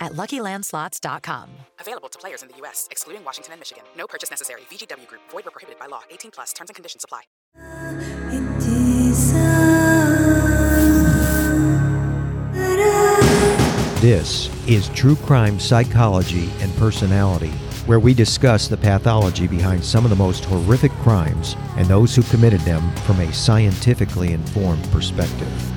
at luckylandslots.com. Available to players in the U.S., excluding Washington and Michigan. No purchase necessary. VGW Group, void were prohibited by law. 18 plus terms and conditions apply. This is True Crime Psychology and Personality, where we discuss the pathology behind some of the most horrific crimes and those who committed them from a scientifically informed perspective.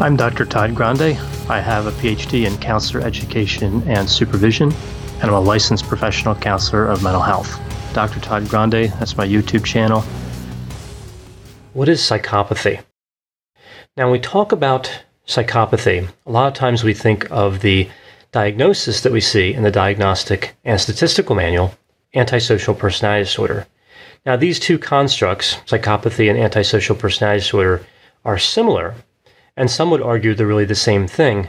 I'm Dr. Todd Grande. I have a PhD in counselor education and supervision, and I'm a licensed professional counselor of mental health. Dr. Todd Grande, that's my YouTube channel. What is psychopathy? Now, when we talk about psychopathy, a lot of times we think of the diagnosis that we see in the Diagnostic and Statistical Manual, antisocial personality disorder. Now, these two constructs, psychopathy and antisocial personality disorder, are similar, and some would argue they're really the same thing,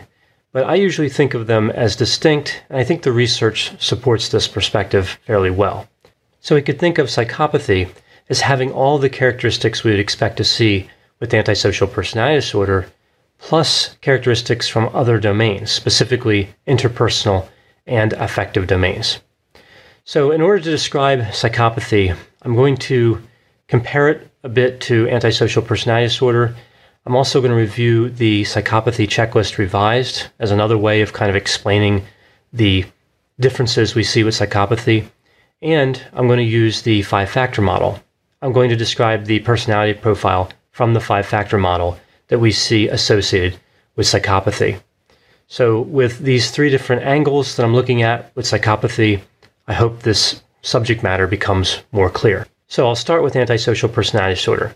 but I usually think of them as distinct, and I think the research supports this perspective fairly well. So we could think of psychopathy as having all the characteristics we would expect to see with antisocial personality disorder, plus characteristics from other domains, specifically interpersonal and affective domains. So, in order to describe psychopathy, I'm going to compare it a bit to antisocial personality disorder. I'm also going to review the psychopathy checklist revised as another way of kind of explaining the differences we see with psychopathy. And I'm going to use the five factor model. I'm going to describe the personality profile from the five factor model that we see associated with psychopathy. So, with these three different angles that I'm looking at with psychopathy, I hope this subject matter becomes more clear. So, I'll start with antisocial personality disorder.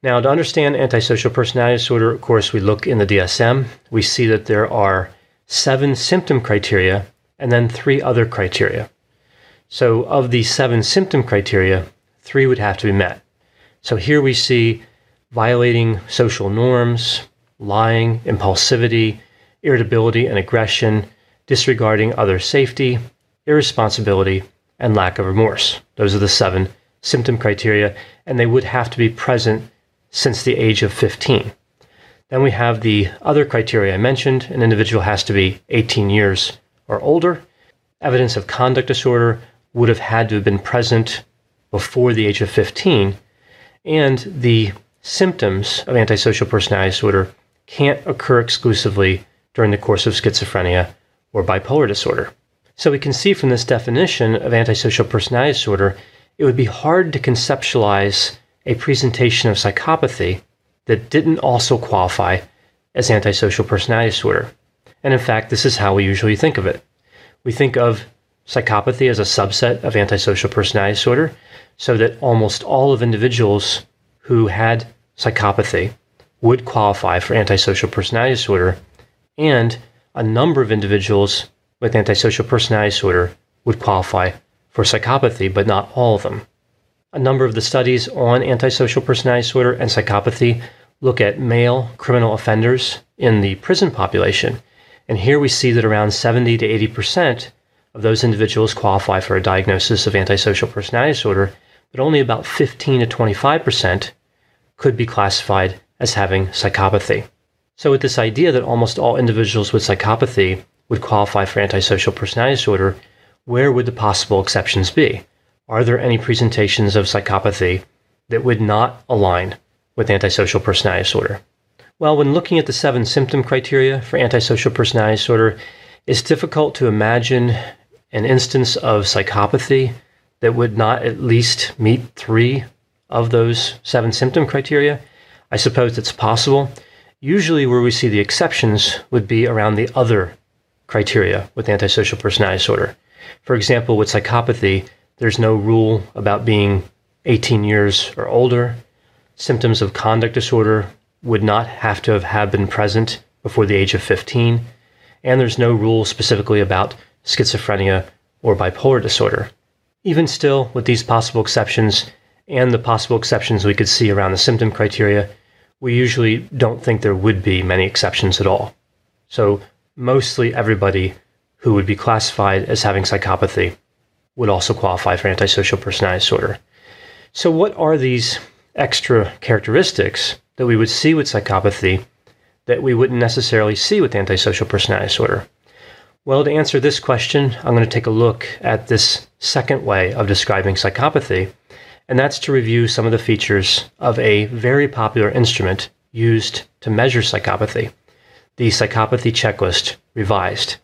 Now, to understand antisocial personality disorder, of course, we look in the DSM. We see that there are seven symptom criteria and then three other criteria. So, of the seven symptom criteria, three would have to be met. So, here we see violating social norms, lying, impulsivity, irritability and aggression, disregarding other safety, irresponsibility, and lack of remorse. Those are the seven symptom criteria, and they would have to be present since the age of 15. Then we have the other criteria I mentioned an individual has to be 18 years or older. Evidence of conduct disorder would have had to have been present before the age of 15. And the symptoms of antisocial personality disorder can't occur exclusively during the course of schizophrenia or bipolar disorder. So we can see from this definition of antisocial personality disorder, it would be hard to conceptualize a presentation of psychopathy that didn't also qualify as antisocial personality disorder. And in fact, this is how we usually think of it. We think of psychopathy as a subset of antisocial personality disorder, so that almost all of individuals who had psychopathy would qualify for antisocial personality disorder, and a number of individuals with antisocial personality disorder would qualify for psychopathy, but not all of them. A number of the studies on antisocial personality disorder and psychopathy look at male criminal offenders in the prison population. And here we see that around 70 to 80% of those individuals qualify for a diagnosis of antisocial personality disorder, but only about 15 to 25% could be classified as having psychopathy. So, with this idea that almost all individuals with psychopathy would qualify for antisocial personality disorder, where would the possible exceptions be? Are there any presentations of psychopathy that would not align with antisocial personality disorder? Well, when looking at the seven symptom criteria for antisocial personality disorder, it's difficult to imagine an instance of psychopathy that would not at least meet three of those seven symptom criteria. I suppose it's possible. Usually, where we see the exceptions would be around the other criteria with antisocial personality disorder. For example, with psychopathy, there's no rule about being 18 years or older. Symptoms of conduct disorder would not have to have, been present before the age of 15. And there's no rule specifically about schizophrenia or bipolar disorder. Even still, with these possible exceptions, and the possible exceptions we could see around the symptom criteria, we usually don't think there would be many exceptions at all. So, mostly everybody who would be classified as having psychopathy would also qualify for antisocial personality disorder. So, what are these extra characteristics that we would see with psychopathy that we wouldn't necessarily see with antisocial personality disorder? Well, to answer this question, I'm going to take a look at this second way of describing psychopathy, and that's to review some of the features of a very popular instrument used to measure psychopathy, the Psychopathy Checklist Revised.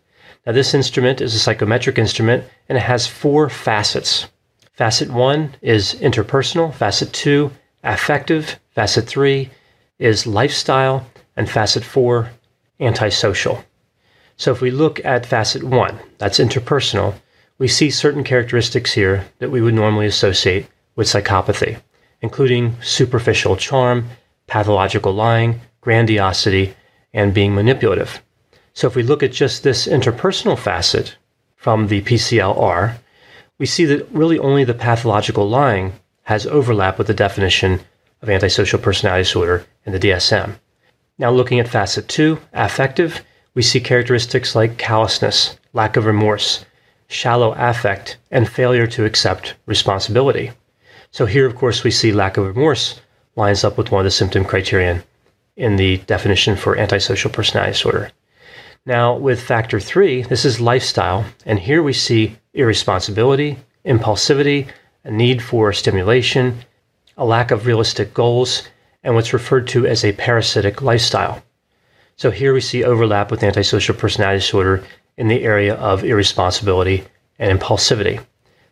Now, this instrument is a psychometric instrument and it has four facets. Facet one is interpersonal, facet two, affective, facet three is lifestyle, and facet four, antisocial. So if we look at facet one, that's interpersonal, we see certain characteristics here that we would normally associate with psychopathy, including superficial charm, pathological lying, grandiosity, and being manipulative. So if we look at just this interpersonal facet from the PCLR, we see that really only the pathological lying has overlap with the definition of antisocial personality disorder in the DSM. Now, looking at facet two, affective, we see characteristics like callousness, lack of remorse, shallow affect, and failure to accept responsibility. So, here, of course, we see lack of remorse lines up with one of the symptom criterion in the definition for antisocial personality disorder. Now, with factor three, this is lifestyle, and here we see irresponsibility, impulsivity, a need for stimulation, a lack of realistic goals, and what's referred to as a parasitic lifestyle. So here we see overlap with antisocial personality disorder in the area of irresponsibility and impulsivity.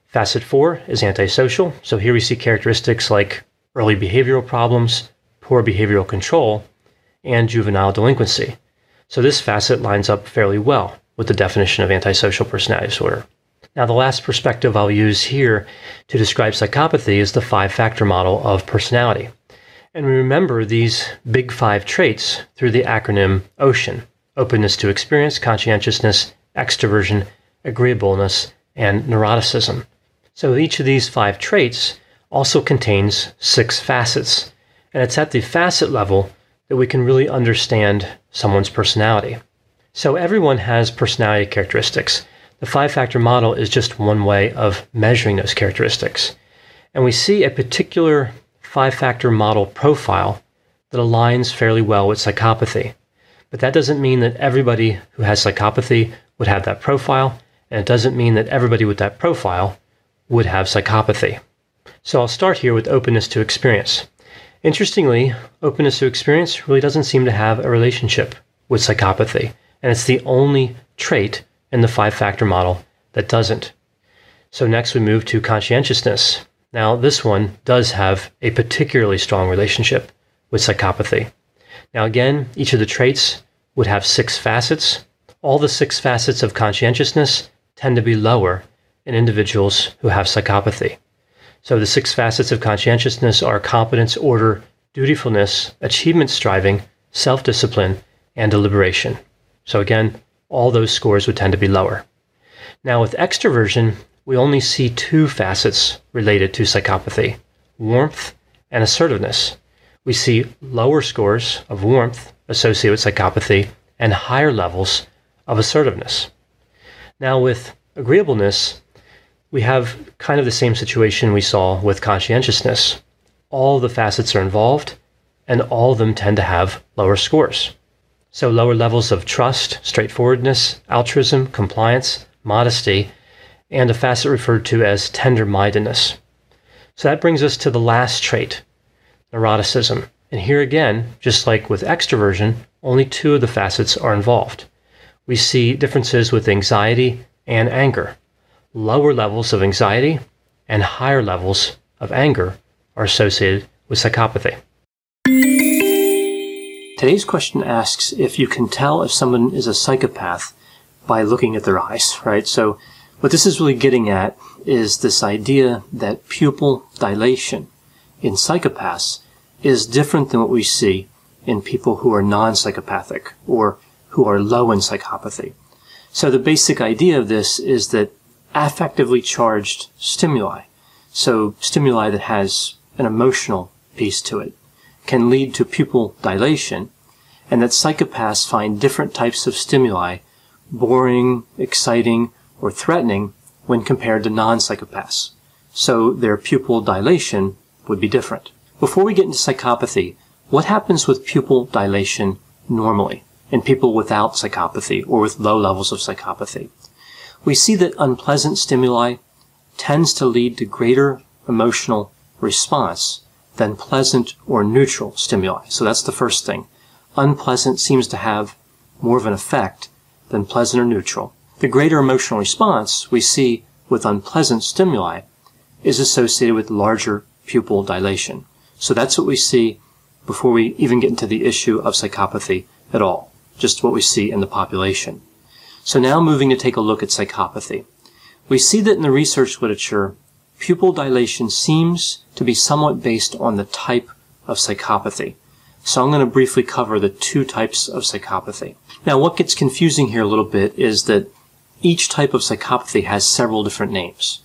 Facet four is antisocial. So here we see characteristics like early behavioral problems, poor behavioral control, and juvenile delinquency. So this facet lines up fairly well with the definition of antisocial personality disorder. Now, the last perspective I'll use here to describe psychopathy is the five factor model of personality. And we remember these big five traits through the acronym OCEAN openness to experience, conscientiousness, extroversion, agreeableness, and neuroticism. So each of these five traits also contains six facets. And it's at the facet level that we can really understand someone's personality. So everyone has personality characteristics. The five factor model is just one way of measuring those characteristics. And we see a particular five factor model profile that aligns fairly well with psychopathy. But that doesn't mean that everybody who has psychopathy would have that profile, and it doesn't mean that everybody with that profile would have psychopathy. So I'll start here with openness to experience. Interestingly, openness to experience really doesn't seem to have a relationship with psychopathy, and it's the only trait in the five factor model that doesn't. So next we move to conscientiousness. Now, this one does have a particularly strong relationship with psychopathy. Now, again, each of the traits would have six facets. All the six facets of conscientiousness tend to be lower in individuals who have psychopathy. So, the six facets of conscientiousness are competence, order, dutifulness, achievement striving, self discipline, and deliberation. So, again, all those scores would tend to be lower. Now, with extroversion, we only see two facets related to psychopathy warmth and assertiveness. We see lower scores of warmth associated with psychopathy and higher levels of assertiveness. Now, with agreeableness, we have kind of the same situation we saw with conscientiousness. All the facets are involved, and all of them tend to have lower scores. So, lower levels of trust, straightforwardness, altruism, compliance, modesty, and a facet referred to as tender mindedness. So that brings us to the last trait, neuroticism. And here again, just like with extroversion, only two of the facets are involved. We see differences with anxiety and anger. Lower levels of anxiety and higher levels of anger are associated with psychopathy. Today's question asks if you can tell if someone is a psychopath by looking at their eyes, right? So what this is really getting at is this idea that pupil dilation in psychopaths is different than what we see in people who are non-psychopathic or who are low in psychopathy. So the basic idea of this is that affectively charged stimuli, so stimuli that has an emotional piece to it, can lead to pupil dilation, and that psychopaths find different types of stimuli boring, exciting, or threatening when compared to non-psychopaths. So their pupil dilation would be different. Before we get into psychopathy, what happens with pupil dilation normally in people without psychopathy or with low levels of psychopathy? We see that unpleasant stimuli tends to lead to greater emotional response than pleasant or neutral stimuli. So that's the first thing. Unpleasant seems to have more of an effect than pleasant or neutral. The greater emotional response we see with unpleasant stimuli is associated with larger pupil dilation. So that's what we see before we even get into the issue of psychopathy at all, just what we see in the population. So now moving to take a look at psychopathy. We see that in the research literature, pupil dilation seems to be somewhat based on the type of psychopathy. So I'm going to briefly cover the two types of psychopathy. Now what gets confusing here a little bit is that each type of psychopathy has several different names.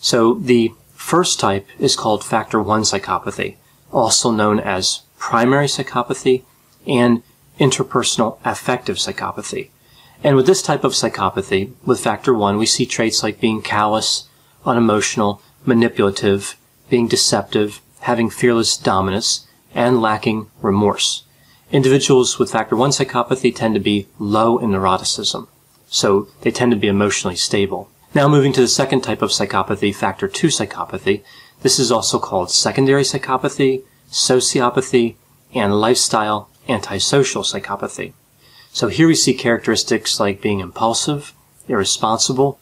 So the first type is called factor 1 psychopathy, also known as primary psychopathy and interpersonal affective psychopathy. And with this type of psychopathy, with factor 1, we see traits like being callous, unemotional, manipulative, being deceptive, having fearless dominance, and lacking remorse. Individuals with factor 1 psychopathy tend to be low in neuroticism, so they tend to be emotionally stable. Now moving to the second type of psychopathy, factor 2 psychopathy. This is also called secondary psychopathy, sociopathy, and lifestyle antisocial psychopathy. So here we see characteristics like being impulsive, irresponsible,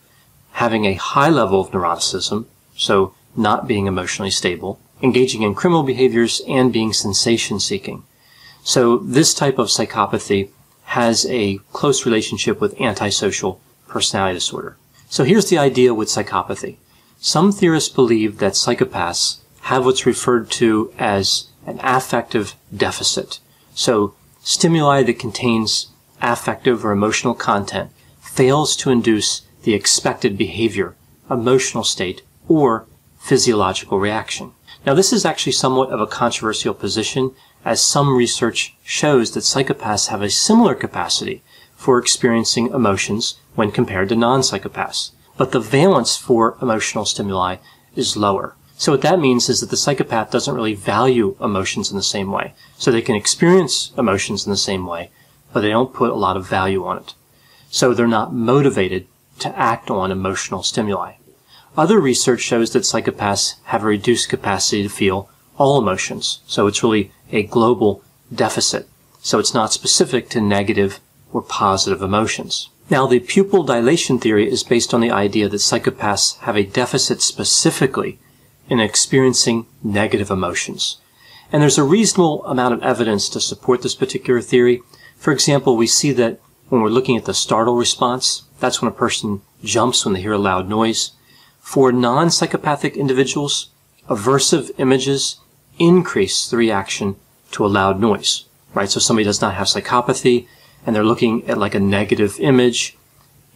having a high level of neuroticism, so not being emotionally stable, engaging in criminal behaviors, and being sensation seeking. So this type of psychopathy has a close relationship with antisocial personality disorder. So here's the idea with psychopathy. Some theorists believe that psychopaths have what's referred to as an affective deficit. So stimuli that contains affective or emotional content fails to induce the expected behavior, emotional state, or physiological reaction. Now this is actually somewhat of a controversial position as some research shows that psychopaths have a similar capacity for experiencing emotions when compared to non-psychopaths. But the valence for emotional stimuli is lower. So what that means is that the psychopath doesn't really value emotions in the same way. So they can experience emotions in the same way, but they don't put a lot of value on it. So they're not motivated to act on emotional stimuli. Other research shows that psychopaths have a reduced capacity to feel all emotions. So it's really a global deficit. So it's not specific to negative or positive emotions. Now, the pupil dilation theory is based on the idea that psychopaths have a deficit specifically in experiencing negative emotions. And there's a reasonable amount of evidence to support this particular theory. For example, we see that when we're looking at the startle response, that's when a person jumps when they hear a loud noise. For non-psychopathic individuals, aversive images increase the reaction to a loud noise, right? So somebody does not have psychopathy and they're looking at like a negative image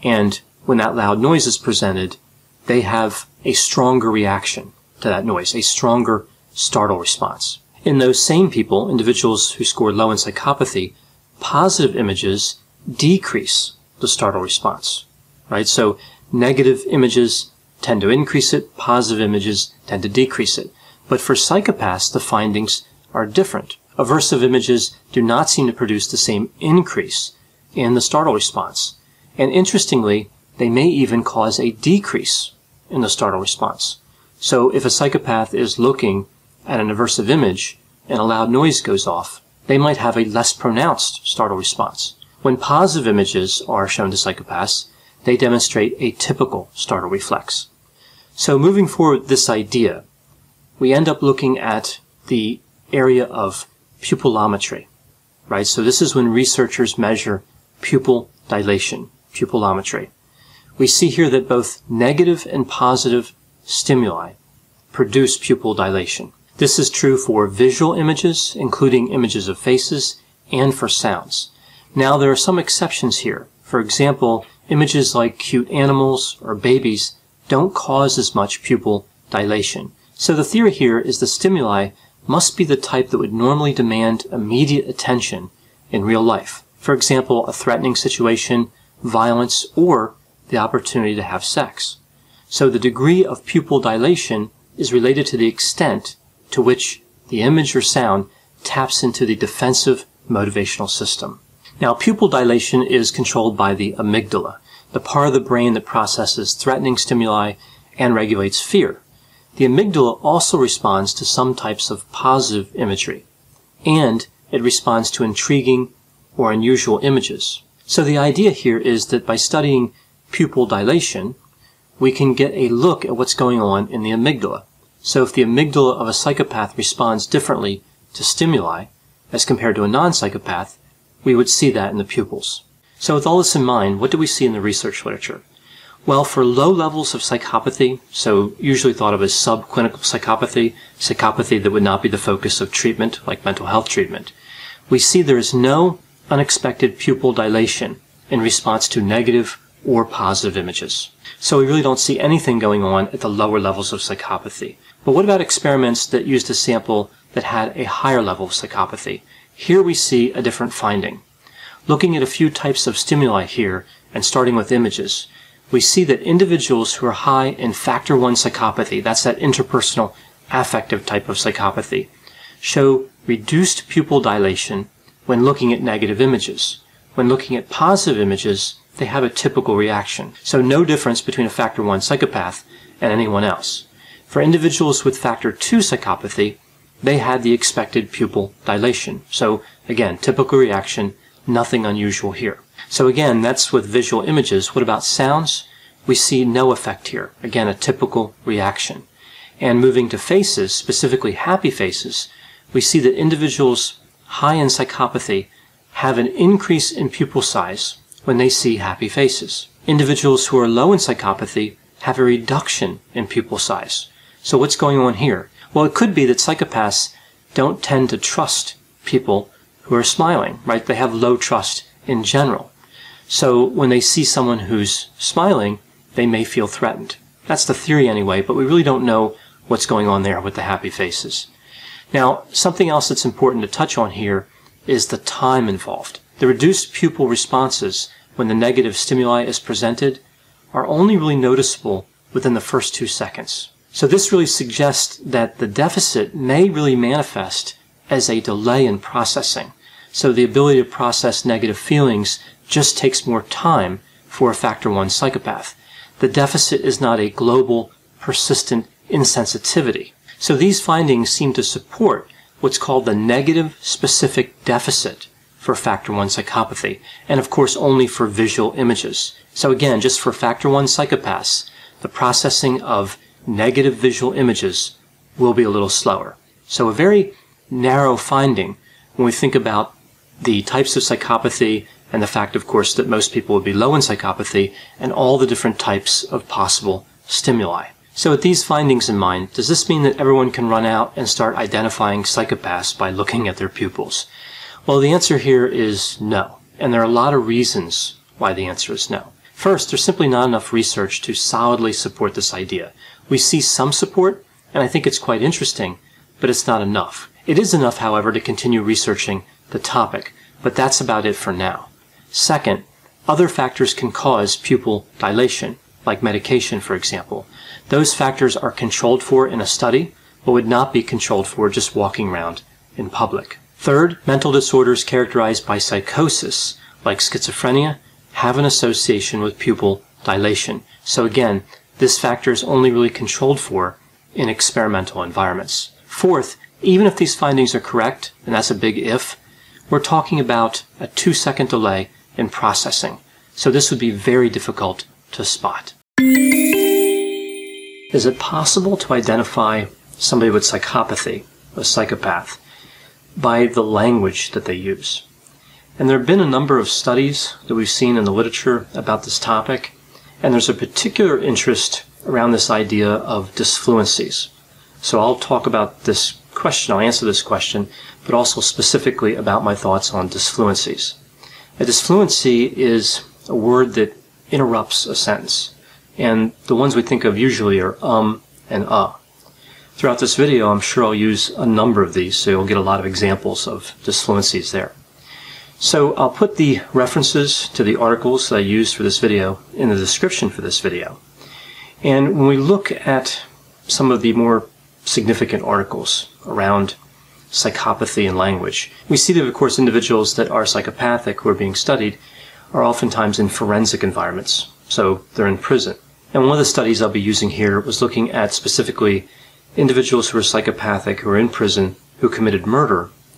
and when that loud noise is presented, they have a stronger reaction to that noise, a stronger startle response. In those same people, individuals who scored low in psychopathy, positive images decrease the startle response, right? So negative images tend to increase it, positive images tend to decrease it. But for psychopaths, the findings are different. Aversive images do not seem to produce the same increase in the startle response. And interestingly, they may even cause a decrease in the startle response. So if a psychopath is looking at an aversive image and a loud noise goes off, they might have a less pronounced startle response. When positive images are shown to psychopaths, they demonstrate a typical startle reflex. So moving forward this idea, we end up looking at the area of pupillometry, right? So this is when researchers measure pupil dilation, pupillometry. We see here that both negative and positive stimuli produce pupil dilation. This is true for visual images, including images of faces, and for sounds. Now there are some exceptions here. For example, images like cute animals or babies don't cause as much pupil dilation. So the theory here is the stimuli must be the type that would normally demand immediate attention in real life. For example, a threatening situation, violence, or the opportunity to have sex. So the degree of pupil dilation is related to the extent to which the image or sound taps into the defensive motivational system. Now, pupil dilation is controlled by the amygdala, the part of the brain that processes threatening stimuli and regulates fear. The amygdala also responds to some types of positive imagery, and it responds to intriguing or unusual images. So the idea here is that by studying pupil dilation, we can get a look at what's going on in the amygdala. So if the amygdala of a psychopath responds differently to stimuli as compared to a non-psychopath, we would see that in the pupils. So with all this in mind, what do we see in the research literature? Well, for low levels of psychopathy, so usually thought of as subclinical psychopathy, psychopathy that would not be the focus of treatment, like mental health treatment, we see there is no unexpected pupil dilation in response to negative or positive images. So we really don't see anything going on at the lower levels of psychopathy. But what about experiments that used a sample that had a higher level of psychopathy? Here we see a different finding. Looking at a few types of stimuli here and starting with images, we see that individuals who are high in factor 1 psychopathy, that's that interpersonal affective type of psychopathy, show reduced pupil dilation when looking at negative images. When looking at positive images, they have a typical reaction. So no difference between a factor 1 psychopath and anyone else. For individuals with factor 2 psychopathy, they had the expected pupil dilation. So again, typical reaction, nothing unusual here. So again, that's with visual images. What about sounds? We see no effect here. Again, a typical reaction. And moving to faces, specifically happy faces, we see that individuals high in psychopathy have an increase in pupil size when they see happy faces. Individuals who are low in psychopathy have a reduction in pupil size. So what's going on here? Well, it could be that psychopaths don't tend to trust people who are smiling, right? They have low trust in general. So when they see someone who's smiling, they may feel threatened. That's the theory anyway, but we really don't know what's going on there with the happy faces. Now, something else that's important to touch on here is the time involved. The reduced pupil responses when the negative stimuli is presented are only really noticeable within the first two seconds. So this really suggests that the deficit may really manifest as a delay in processing. So the ability to process negative feelings just takes more time for a factor 1 psychopath. The deficit is not a global, persistent insensitivity. So these findings seem to support what's called the negative specific deficit for factor 1 psychopathy, and of course only for visual images. So again, just for factor 1 psychopaths, the processing of negative visual images will be a little slower. So a very narrow finding when we think about the types of psychopathy and the fact, of course, that most people would be low in psychopathy and all the different types of possible stimuli. So with these findings in mind, does this mean that everyone can run out and start identifying psychopaths by looking at their pupils? Well, the answer here is no. And there are a lot of reasons why the answer is no. First, there's simply not enough research to solidly support this idea. We see some support, and I think it's quite interesting, but it's not enough. It is enough, however, to continue researching the topic, but that's about it for now. Second, other factors can cause pupil dilation, like medication, for example. Those factors are controlled for in a study, but would not be controlled for just walking around in public. Third, mental disorders characterized by psychosis, like schizophrenia, have an association with pupil dilation. So again, this factor is only really controlled for in experimental environments. Fourth, even if these findings are correct, and that's a big if, we're talking about a two second delay in processing. So this would be very difficult to spot. Is it possible to identify somebody with psychopathy, a psychopath, by the language that they use? And there have been a number of studies that we've seen in the literature about this topic, and there's a particular interest around this idea of disfluencies. So I'll talk about this question, I'll answer this question, but also specifically about my thoughts on disfluencies. A disfluency is a word that interrupts a sentence. And the ones we think of usually are um and uh. Throughout this video, I'm sure I'll use a number of these, so you'll get a lot of examples of disfluencies there. So I'll put the references to the articles that I used for this video in the description for this video. And when we look at some of the more significant articles around psychopathy and language, we see that, of course, individuals that are psychopathic who are being studied are oftentimes in forensic environments. So they're in prison. And one of the studies I'll be using here was looking at specifically individuals who are psychopathic who are in prison who committed murder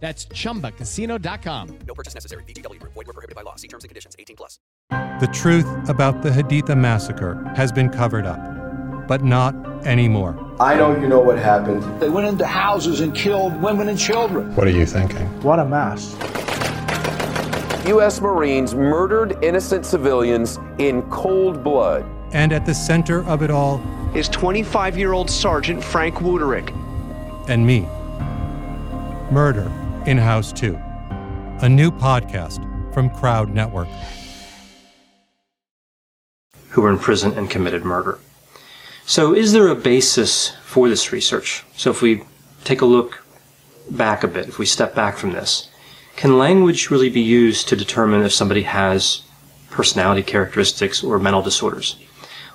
That's ChumbaCasino.com. No purchase necessary. VGW Group. Void were prohibited by law. See terms and conditions. 18 plus. The truth about the Haditha massacre has been covered up, but not anymore. I know you know what happened. They went into houses and killed women and children. What are you thinking? What a mess. U.S. Marines murdered innocent civilians in cold blood. And at the center of it all is 25 year old Sergeant Frank Wuterich. And me. Murder in House 2, a new podcast from Crowd Network. Who were in prison and committed murder. So, is there a basis for this research? So, if we take a look back a bit, if we step back from this, can language really be used to determine if somebody has personality characteristics or mental disorders?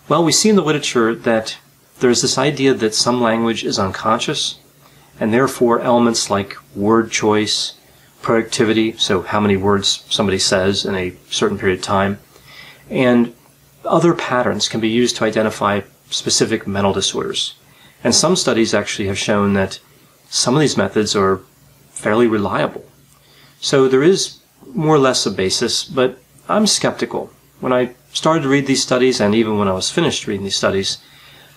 Well, we see in the literature that there's this idea that some language is unconscious and therefore elements like word choice, productivity, so how many words somebody says in a certain period of time, and other patterns can be used to identify specific mental disorders. And some studies actually have shown that some of these methods are fairly reliable. So there is more or less a basis, but I'm skeptical. When I started to read these studies, and even when I was finished reading these studies,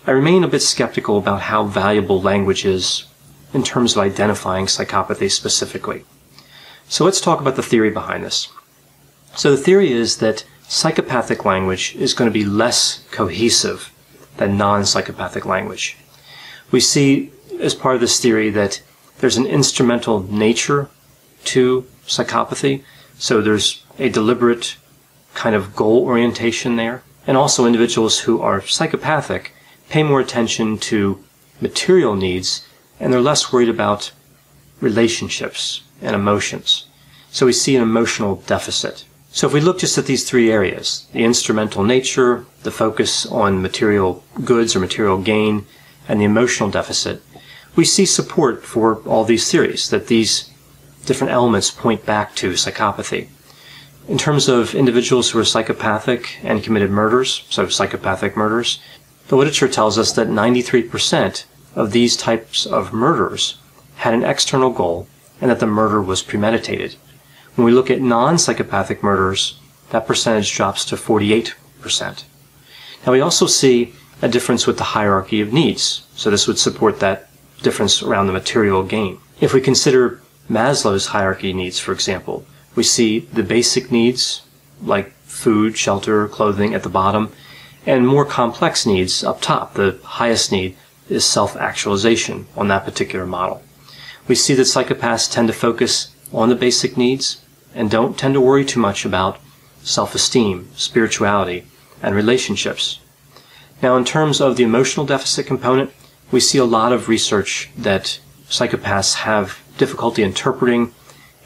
I remain a bit skeptical about how valuable language is in terms of identifying psychopathy specifically. So let's talk about the theory behind this. So the theory is that psychopathic language is going to be less cohesive than non-psychopathic language. We see as part of this theory that there's an instrumental nature to psychopathy. So there's a deliberate kind of goal orientation there. And also individuals who are psychopathic pay more attention to material needs and they're less worried about relationships and emotions. So we see an emotional deficit. So if we look just at these three areas, the instrumental nature, the focus on material goods or material gain, and the emotional deficit, we see support for all these theories, that these different elements point back to psychopathy. In terms of individuals who are psychopathic and committed murders, so psychopathic murders, the literature tells us that 93% of these types of murders had an external goal and that the murder was premeditated. When we look at non-psychopathic murders, that percentage drops to 48%. Now we also see a difference with the hierarchy of needs. So this would support that difference around the material gain. If we consider Maslow's hierarchy needs, for example, we see the basic needs like food, shelter, clothing at the bottom, and more complex needs up top. The highest need is self-actualization on that particular model. We see that psychopaths tend to focus on the basic needs and don't tend to worry too much about self-esteem, spirituality, and relationships. Now, in terms of the emotional deficit component, we see a lot of research that psychopaths have difficulty interpreting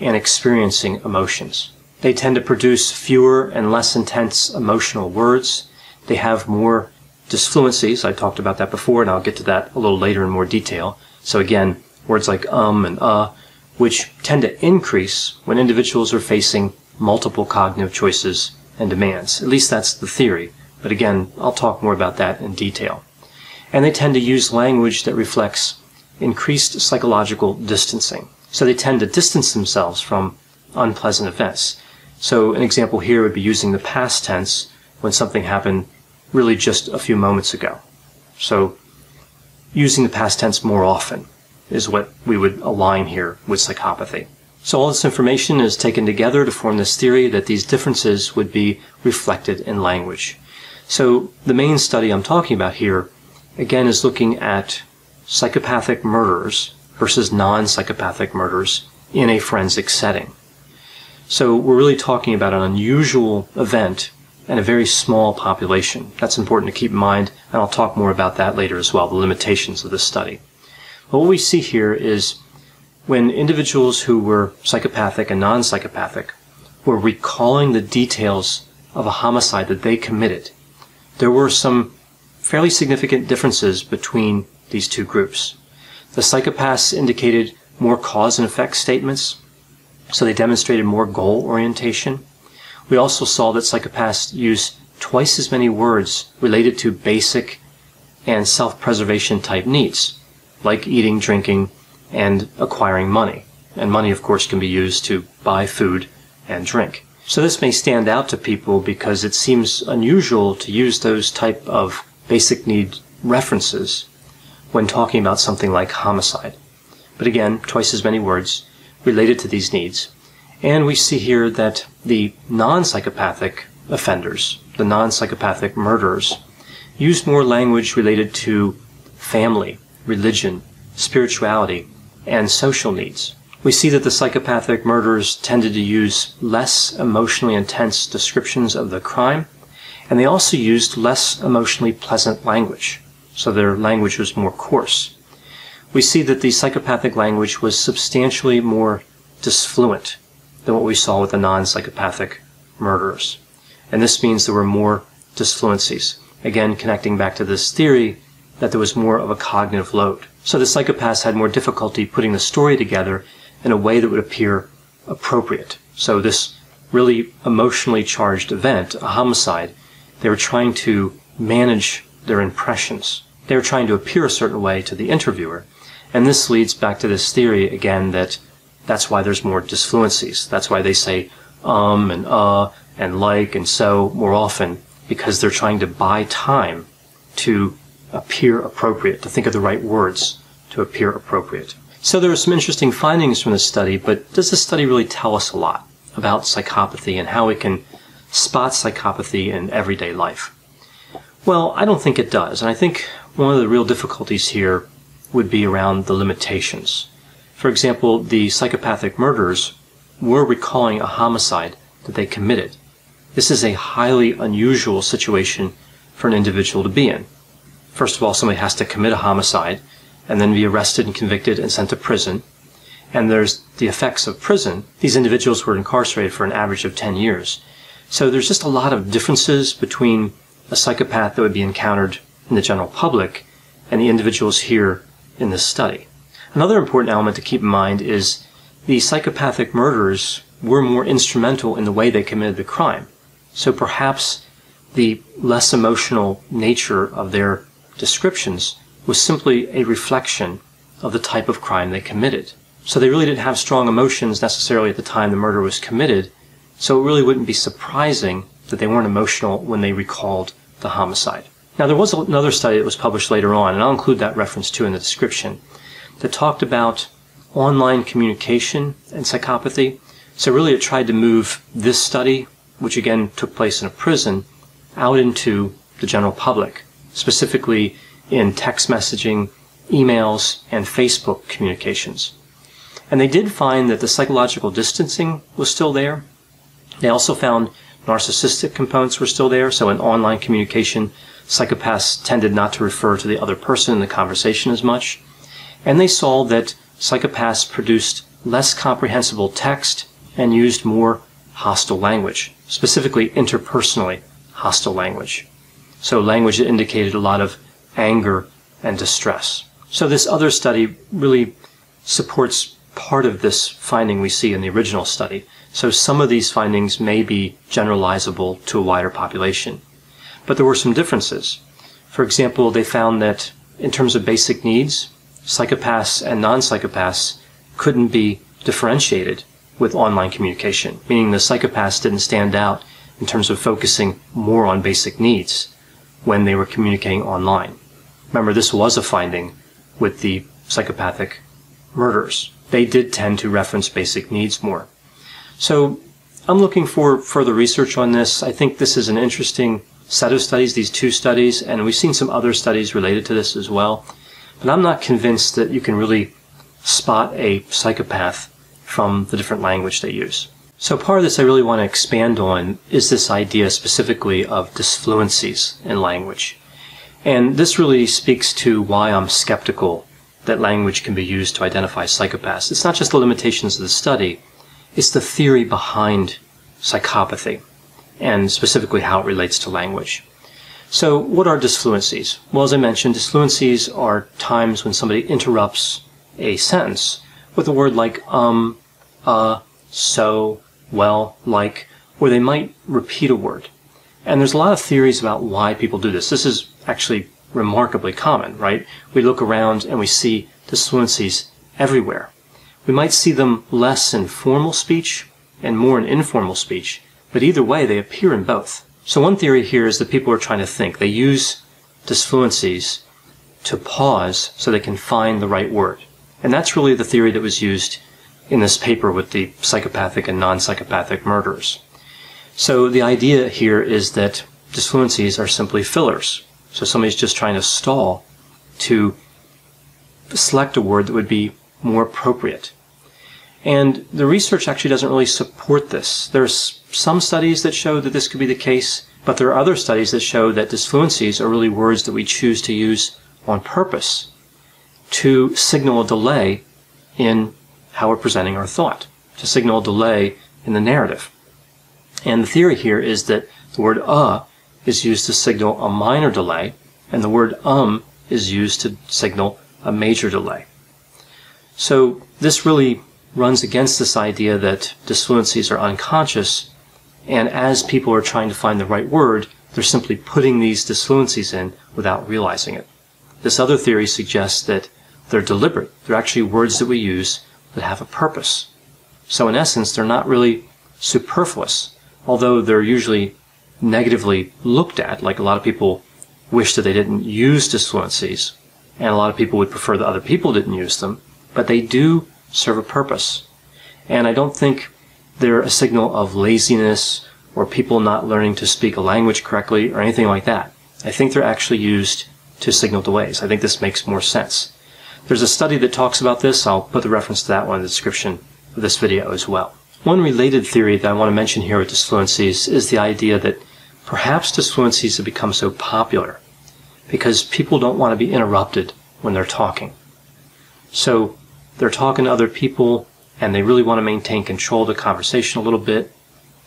and experiencing emotions. They tend to produce fewer and less intense emotional words. They have more disfluencies. I talked about that before, and I'll get to that a little later in more detail. So again, words like um and uh, which tend to increase when individuals are facing multiple cognitive choices and demands. At least that's the theory. But again, I'll talk more about that in detail. And they tend to use language that reflects increased psychological distancing. So they tend to distance themselves from unpleasant events. So an example here would be using the past tense when something happened really just a few moments ago. So using the past tense more often is what we would align here with psychopathy. So all this information is taken together to form this theory that these differences would be reflected in language. So the main study I'm talking about here, again, is looking at psychopathic murders versus non-psychopathic murders in a forensic setting. So we're really talking about an unusual event and a very small population. That's important to keep in mind, and I'll talk more about that later as well, the limitations of this study. But what we see here is when individuals who were psychopathic and non-psychopathic were recalling the details of a homicide that they committed, there were some fairly significant differences between these two groups. The psychopaths indicated more cause and effect statements, so they demonstrated more goal orientation. We also saw that psychopaths use twice as many words related to basic and self-preservation type needs, like eating, drinking, and acquiring money. And money, of course, can be used to buy food and drink. So this may stand out to people because it seems unusual to use those type of basic need references when talking about something like homicide. But again, twice as many words related to these needs. And we see here that the non-psychopathic offenders, the non-psychopathic murderers, use more language related to family, religion, spirituality, and social needs. We see that the psychopathic murderers tended to use less emotionally intense descriptions of the crime, and they also used less emotionally pleasant language, so their language was more coarse. We see that the psychopathic language was substantially more disfluent than what we saw with the non-psychopathic murderers. And this means there were more disfluencies. Again, connecting back to this theory that there was more of a cognitive load. So the psychopaths had more difficulty putting the story together in a way that would appear appropriate. So this really emotionally charged event, a homicide, they were trying to manage their impressions. They were trying to appear a certain way to the interviewer. And this leads back to this theory again that that's why there's more disfluencies. That's why they say um and uh and like and so more often because they're trying to buy time to appear appropriate, to think of the right words to appear appropriate. So there are some interesting findings from this study, but does this study really tell us a lot about psychopathy and how we can spot psychopathy in everyday life? Well, I don't think it does. And I think one of the real difficulties here would be around the limitations. For example, the psychopathic murderers were recalling a homicide that they committed. This is a highly unusual situation for an individual to be in. First of all, somebody has to commit a homicide and then be arrested and convicted and sent to prison. And there's the effects of prison. These individuals were incarcerated for an average of 10 years. So there's just a lot of differences between a psychopath that would be encountered in the general public and the individuals here in this study. Another important element to keep in mind is the psychopathic murderers were more instrumental in the way they committed the crime. So perhaps the less emotional nature of their descriptions was simply a reflection of the type of crime they committed. So they really didn't have strong emotions necessarily at the time the murder was committed, so it really wouldn't be surprising that they weren't emotional when they recalled the homicide. Now there was another study that was published later on, and I'll include that reference too in the description, that talked about online communication and psychopathy. So really it tried to move this study, which again took place in a prison, out into the general public, specifically in text messaging, emails, and Facebook communications. And they did find that the psychological distancing was still there. They also found narcissistic components were still there. So in online communication, psychopaths tended not to refer to the other person in the conversation as much and they saw that psychopaths produced less comprehensible text and used more hostile language, specifically interpersonally hostile language. So language that indicated a lot of anger and distress. So this other study really supports part of this finding we see in the original study. So some of these findings may be generalizable to a wider population. But there were some differences. For example, they found that in terms of basic needs, psychopaths and non-psychopaths couldn't be differentiated with online communication, meaning the psychopaths didn't stand out in terms of focusing more on basic needs when they were communicating online. Remember, this was a finding with the psychopathic murders. They did tend to reference basic needs more. So I'm looking for further research on this. I think this is an interesting set of studies, these two studies, and we've seen some other studies related to this as well. But I'm not convinced that you can really spot a psychopath from the different language they use. So part of this I really want to expand on is this idea specifically of disfluencies in language. And this really speaks to why I'm skeptical that language can be used to identify psychopaths. It's not just the limitations of the study, it's the theory behind psychopathy and specifically how it relates to language. So what are disfluencies? Well, as I mentioned, disfluencies are times when somebody interrupts a sentence with a word like um, uh, so, well, like, or they might repeat a word. And there's a lot of theories about why people do this. This is actually remarkably common, right? We look around and we see disfluencies everywhere. We might see them less in formal speech and more in informal speech, but either way, they appear in both. So one theory here is that people are trying to think. They use disfluencies to pause so they can find the right word. And that's really the theory that was used in this paper with the psychopathic and non-psychopathic murderers. So the idea here is that disfluencies are simply fillers. So somebody's just trying to stall to select a word that would be more appropriate. And the research actually doesn't really support this. There's some studies that show that this could be the case, but there are other studies that show that disfluencies are really words that we choose to use on purpose to signal a delay in how we're presenting our thought, to signal a delay in the narrative. And the theory here is that the word uh is used to signal a minor delay, and the word um is used to signal a major delay. So this really runs against this idea that disfluencies are unconscious, and as people are trying to find the right word, they're simply putting these disfluencies in without realizing it. This other theory suggests that they're deliberate. They're actually words that we use that have a purpose. So in essence, they're not really superfluous, although they're usually negatively looked at, like a lot of people wish that they didn't use disfluencies, and a lot of people would prefer that other people didn't use them, but they do serve a purpose. And I don't think they're a signal of laziness or people not learning to speak a language correctly or anything like that. I think they're actually used to signal delays. I think this makes more sense. There's a study that talks about this. I'll put the reference to that one in the description of this video as well. One related theory that I want to mention here with disfluencies is the idea that perhaps disfluencies have become so popular because people don't want to be interrupted when they're talking. So they're talking to other people and they really want to maintain control of the conversation a little bit.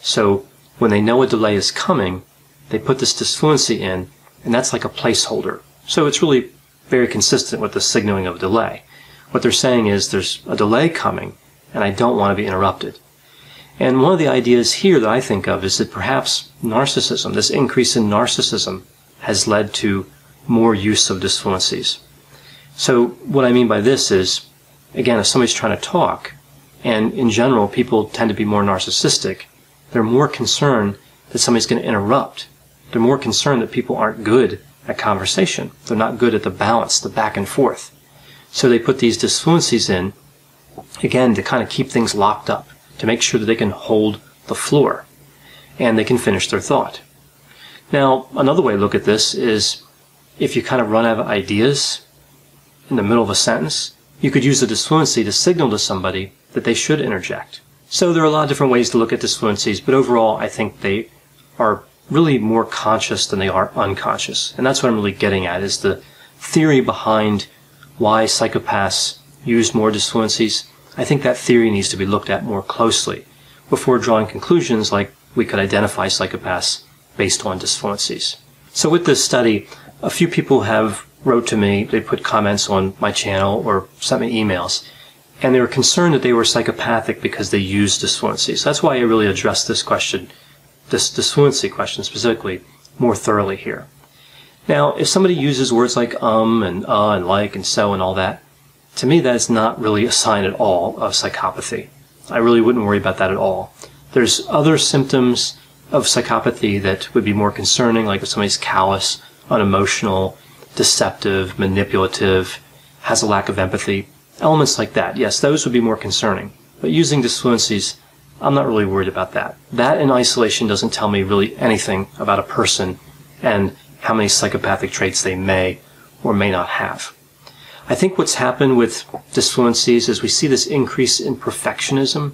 So when they know a delay is coming, they put this disfluency in and that's like a placeholder. So it's really very consistent with the signaling of delay. What they're saying is there's a delay coming and I don't want to be interrupted. And one of the ideas here that I think of is that perhaps narcissism, this increase in narcissism, has led to more use of disfluencies. So what I mean by this is, again, if somebody's trying to talk, and in general people tend to be more narcissistic, they're more concerned that somebody's going to interrupt. They're more concerned that people aren't good at conversation. They're not good at the balance, the back and forth. So they put these disfluencies in, again, to kind of keep things locked up, to make sure that they can hold the floor and they can finish their thought. Now, another way to look at this is if you kind of run out of ideas in the middle of a sentence, you could use the disfluency to signal to somebody that they should interject. So there are a lot of different ways to look at disfluencies, but overall, I think they are really more conscious than they are unconscious. And that's what I'm really getting at is the theory behind why psychopaths use more disfluencies. I think that theory needs to be looked at more closely before drawing conclusions like we could identify psychopaths based on disfluencies. So with this study, a few people have wrote to me, they put comments on my channel or sent me emails, and they were concerned that they were psychopathic because they used disfluency. So that's why I really addressed this question this, disfluency question specifically more thoroughly here. Now, if somebody uses words like um and uh and like and so and all that, to me that is not really a sign at all of psychopathy. I really wouldn't worry about that at all. There's other symptoms of psychopathy that would be more concerning, like if somebody's callous, unemotional, deceptive, manipulative, has a lack of empathy. Elements like that, yes, those would be more concerning. But using disfluencies, I'm not really worried about that. That in isolation doesn't tell me really anything about a person and how many psychopathic traits they may or may not have. I think what's happened with disfluencies is we see this increase in perfectionism.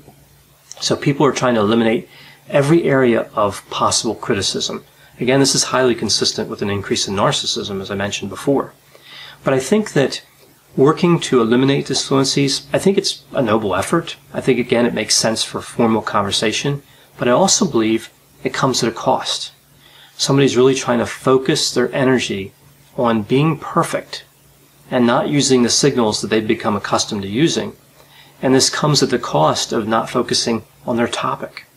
So people are trying to eliminate every area of possible criticism. Again, this is highly consistent with an increase in narcissism, as I mentioned before. But I think that working to eliminate disfluencies, I think it's a noble effort. I think, again, it makes sense for formal conversation. But I also believe it comes at a cost. Somebody's really trying to focus their energy on being perfect and not using the signals that they've become accustomed to using. And this comes at the cost of not focusing on their topic.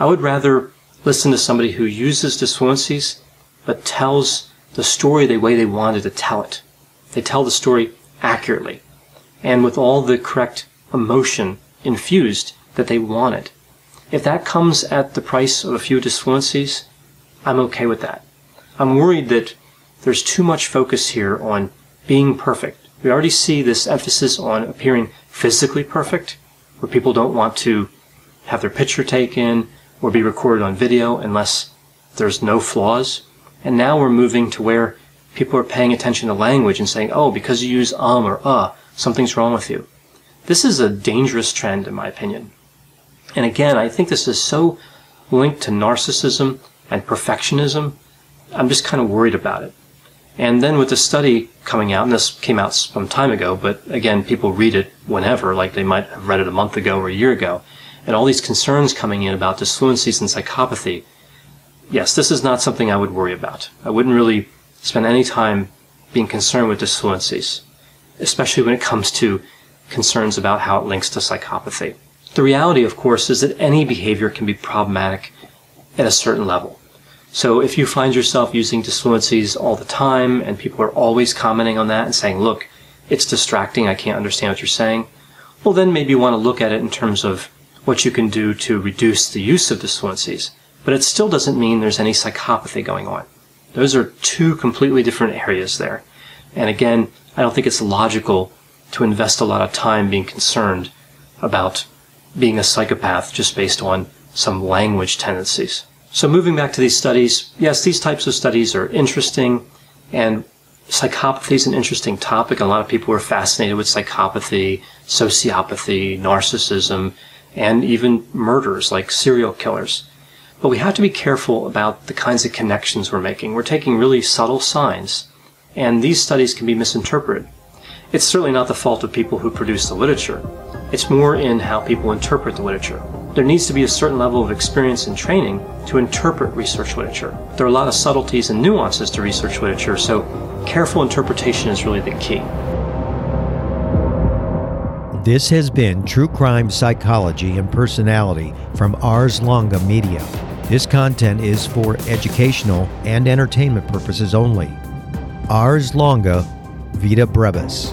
I would rather listen to somebody who uses disfluencies but tells the story the way they wanted to tell it. They tell the story accurately and with all the correct emotion infused that they wanted. If that comes at the price of a few disfluencies, I'm okay with that. I'm worried that there's too much focus here on being perfect. We already see this emphasis on appearing physically perfect, where people don't want to have their picture taken or be recorded on video unless there's no flaws. And now we're moving to where people are paying attention to language and saying, oh, because you use um or uh, something's wrong with you. This is a dangerous trend, in my opinion. And again, I think this is so linked to narcissism and perfectionism. I'm just kind of worried about it. And then with the study coming out, and this came out some time ago, but again, people read it whenever, like they might have read it a month ago or a year ago, and all these concerns coming in about disfluencies and psychopathy. Yes, this is not something I would worry about. I wouldn't really spend any time being concerned with disfluencies, especially when it comes to concerns about how it links to psychopathy. The reality, of course, is that any behavior can be problematic at a certain level. So if you find yourself using disfluencies all the time and people are always commenting on that and saying, look, it's distracting, I can't understand what you're saying, well, then maybe you want to look at it in terms of what you can do to reduce the use of disfluencies. But it still doesn't mean there's any psychopathy going on. Those are two completely different areas there. And again, I don't think it's logical to invest a lot of time being concerned about being a psychopath just based on some language tendencies. So moving back to these studies, yes, these types of studies are interesting and psychopathy is an interesting topic. A lot of people are fascinated with psychopathy, sociopathy, narcissism, and even murders like serial killers. But we have to be careful about the kinds of connections we're making. We're taking really subtle signs, and these studies can be misinterpreted. It's certainly not the fault of people who produce the literature. It's more in how people interpret the literature. There needs to be a certain level of experience and training to interpret research literature. There are a lot of subtleties and nuances to research literature, so careful interpretation is really the key. This has been True Crime Psychology and Personality from Ars Longa Media. This content is for educational and entertainment purposes only. Ars Longa Vita Brevis.